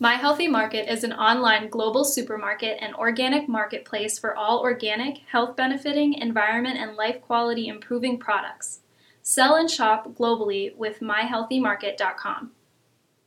My Healthy Market is an online global supermarket and organic marketplace for all organic, health benefiting, environment, and life quality improving products. Sell and shop globally with myhealthymarket.com.